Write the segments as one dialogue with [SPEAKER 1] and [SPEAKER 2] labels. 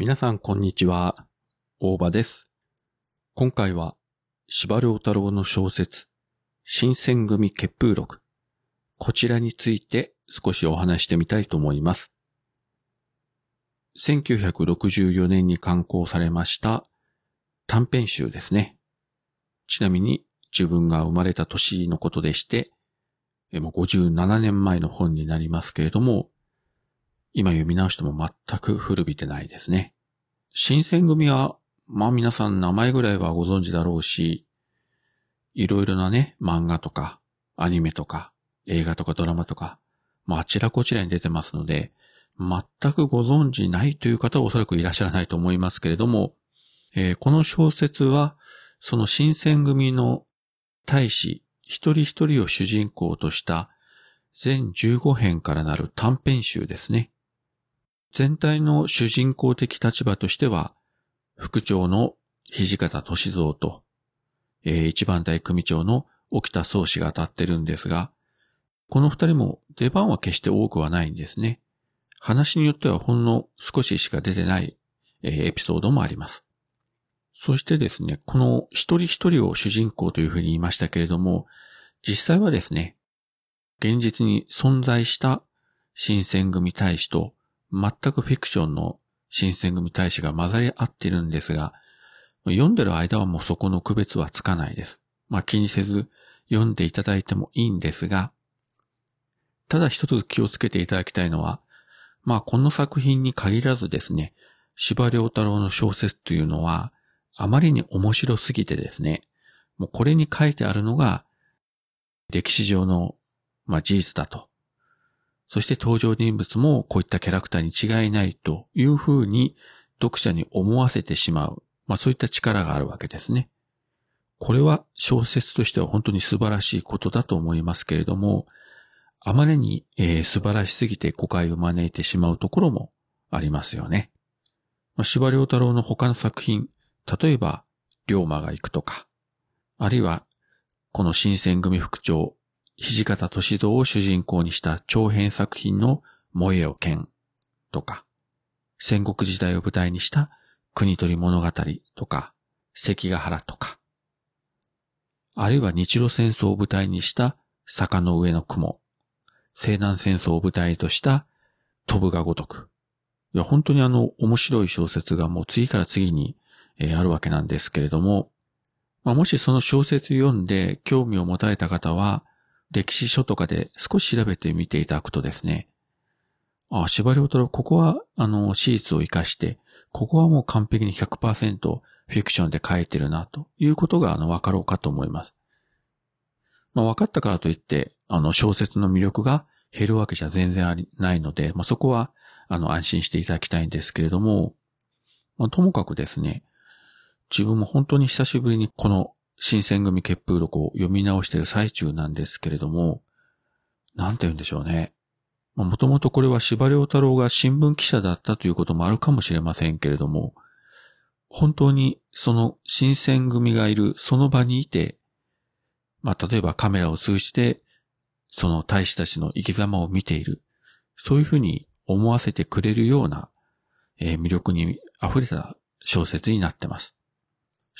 [SPEAKER 1] 皆さんこんにちは。大場です。今回は、司馬遼太郎の小説、新選組結風録。こちらについて少しお話してみたいと思います。1964年に刊行されました短編集ですね。ちなみに自分が生まれた年のことでして、もう57年前の本になりますけれども、今読み直しても全く古びてないですね。新選組は、まあ皆さん名前ぐらいはご存知だろうし、いろいろなね、漫画とか、アニメとか、映画とかドラマとか、まああちらこちらに出てますので、全くご存知ないという方はおそらくいらっしゃらないと思いますけれども、えーこの小説は、その新選組の大使一人一人を主人公とした全15編からなる短編集ですね。全体の主人公的立場としては、副長の土方歳三と、一番隊組長の沖田総司が当たってるんですが、この二人も出番は決して多くはないんですね。話によってはほんの少ししか出てない、エピソードもあります。そしてですね、この一人一人を主人公というふうに言いましたけれども、実際はですね、現実に存在した新選組大使と全くフィクションの新選組大使が混ざり合ってるんですが、読んでる間はもうそこの区別はつかないです。まあ気にせず読んでいただいてもいいんですが、ただ一つ気をつけていただきたいのは、まあこの作品に限らずですね、司馬遼太郎の小説というのは、あまりに面白すぎてですね、もうこれに書いてあるのが、歴史上の、まあ、事実だと。そして登場人物もこういったキャラクターに違いないというふうに読者に思わせてしまう。まあそういった力があるわけですね。これは小説としては本当に素晴らしいことだと思いますけれども、あまりに、えー素晴らしすぎて誤解を招いてしまうところもありますよね。まあ、司馬遼太郎の他の作品、例えば、龍馬が行くとか、あるいは、この新選組副長、土方歳三を主人公にした長編作品の燃えよ剣とか、戦国時代を舞台にした国取物語とか、関ヶ原とか、あるいは日露戦争を舞台にした坂の上の雲、西南戦争を舞台とした飛ぶが如く。いや、本当にあの、面白い小説がもう次から次に、えーあるわけなんですけれども、まあ、もしその小説読んで興味を持たれた方は、歴史書とかで少し調べてみていただくとですね、あ、司馬遼太郎、ここは、あの、史実を活かして、ここはもう完璧に100%フィクションで書いてるな、ということが、あの、わかろうかと思います。まあ、分かったからといって、あの、小説の魅力が減るわけじゃ全然ありないので、まあ、そこは、あの、安心していただきたいんですけれども、まあ、ともかくですね、自分も本当に久しぶりにこの新選組結風録を読み直している最中なんですけれども、なんて言うんでしょうね。もともとこれは司馬遼太郎が新聞記者だったということもあるかもしれませんけれども、本当にその新選組がいるその場にいて、まあ例えばカメラを通じてその大使たちの生き様を見ている。そういうふうに思わせてくれるような、えー魅力に溢れた小説になってます。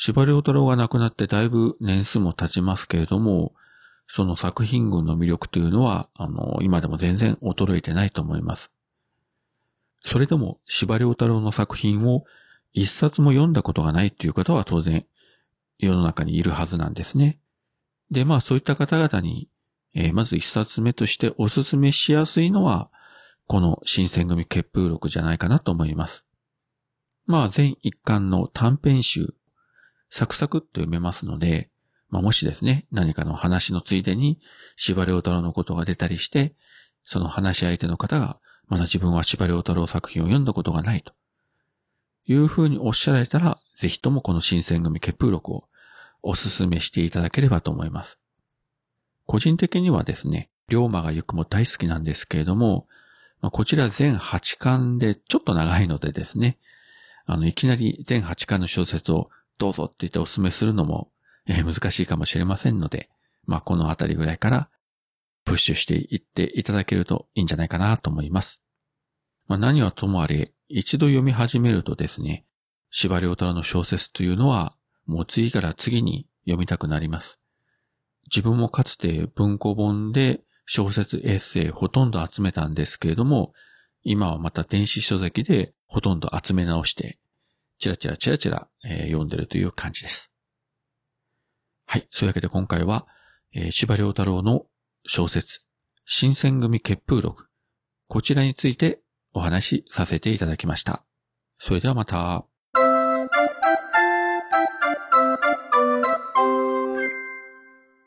[SPEAKER 1] 司馬遼太郎が亡くなってだいぶ年数も経ちますけれども、その作品群の魅力というのは、あの、今でも全然衰えてないと思います。それでも、司馬遼太郎の作品を一冊も読んだことがないという方は当然、世の中にいるはずなんですね。で、まあそういった方々に、えーまず一冊目としておすすめしやすいのは、この新選組結風録じゃないかなと思います。まあ全一巻の短編集、サクサクっと読めますので、まあもしですね、何かの話のついでに、司馬遼太郎のことが出たりして、その話し相手の方が、まだ自分は司馬遼太郎作品を読んだことがないというふうにおっしゃられたら、ぜひともこの新選組結風録をお勧めしていただければと思います。個人的にはですね、龍馬が行くも大好きなんですけれども、まあ、こちら全8巻でちょっと長いのでですね、あの、いきなり全8巻の小説をどうぞって言ってお勧めするのも、えー難しいかもしれませんので、まあ、このあたりぐらいからプッシュしていっていただけるといいんじゃないかなと思います。まあ、何はともあれ、一度読み始めるとですね、司馬遼太郎の小説というのは、もう次から次に読みたくなります。自分もかつて文庫本で小説エッセイほとんど集めたんですけれども、今はまた電子書籍でほとんど集め直して、チラチラチラチラ、えー、読んでるという感じです。はい。そういうわけで今回は、えー、司馬太郎の小説、新選組結風録、こちらについてお話しさせていただきました。それではまた。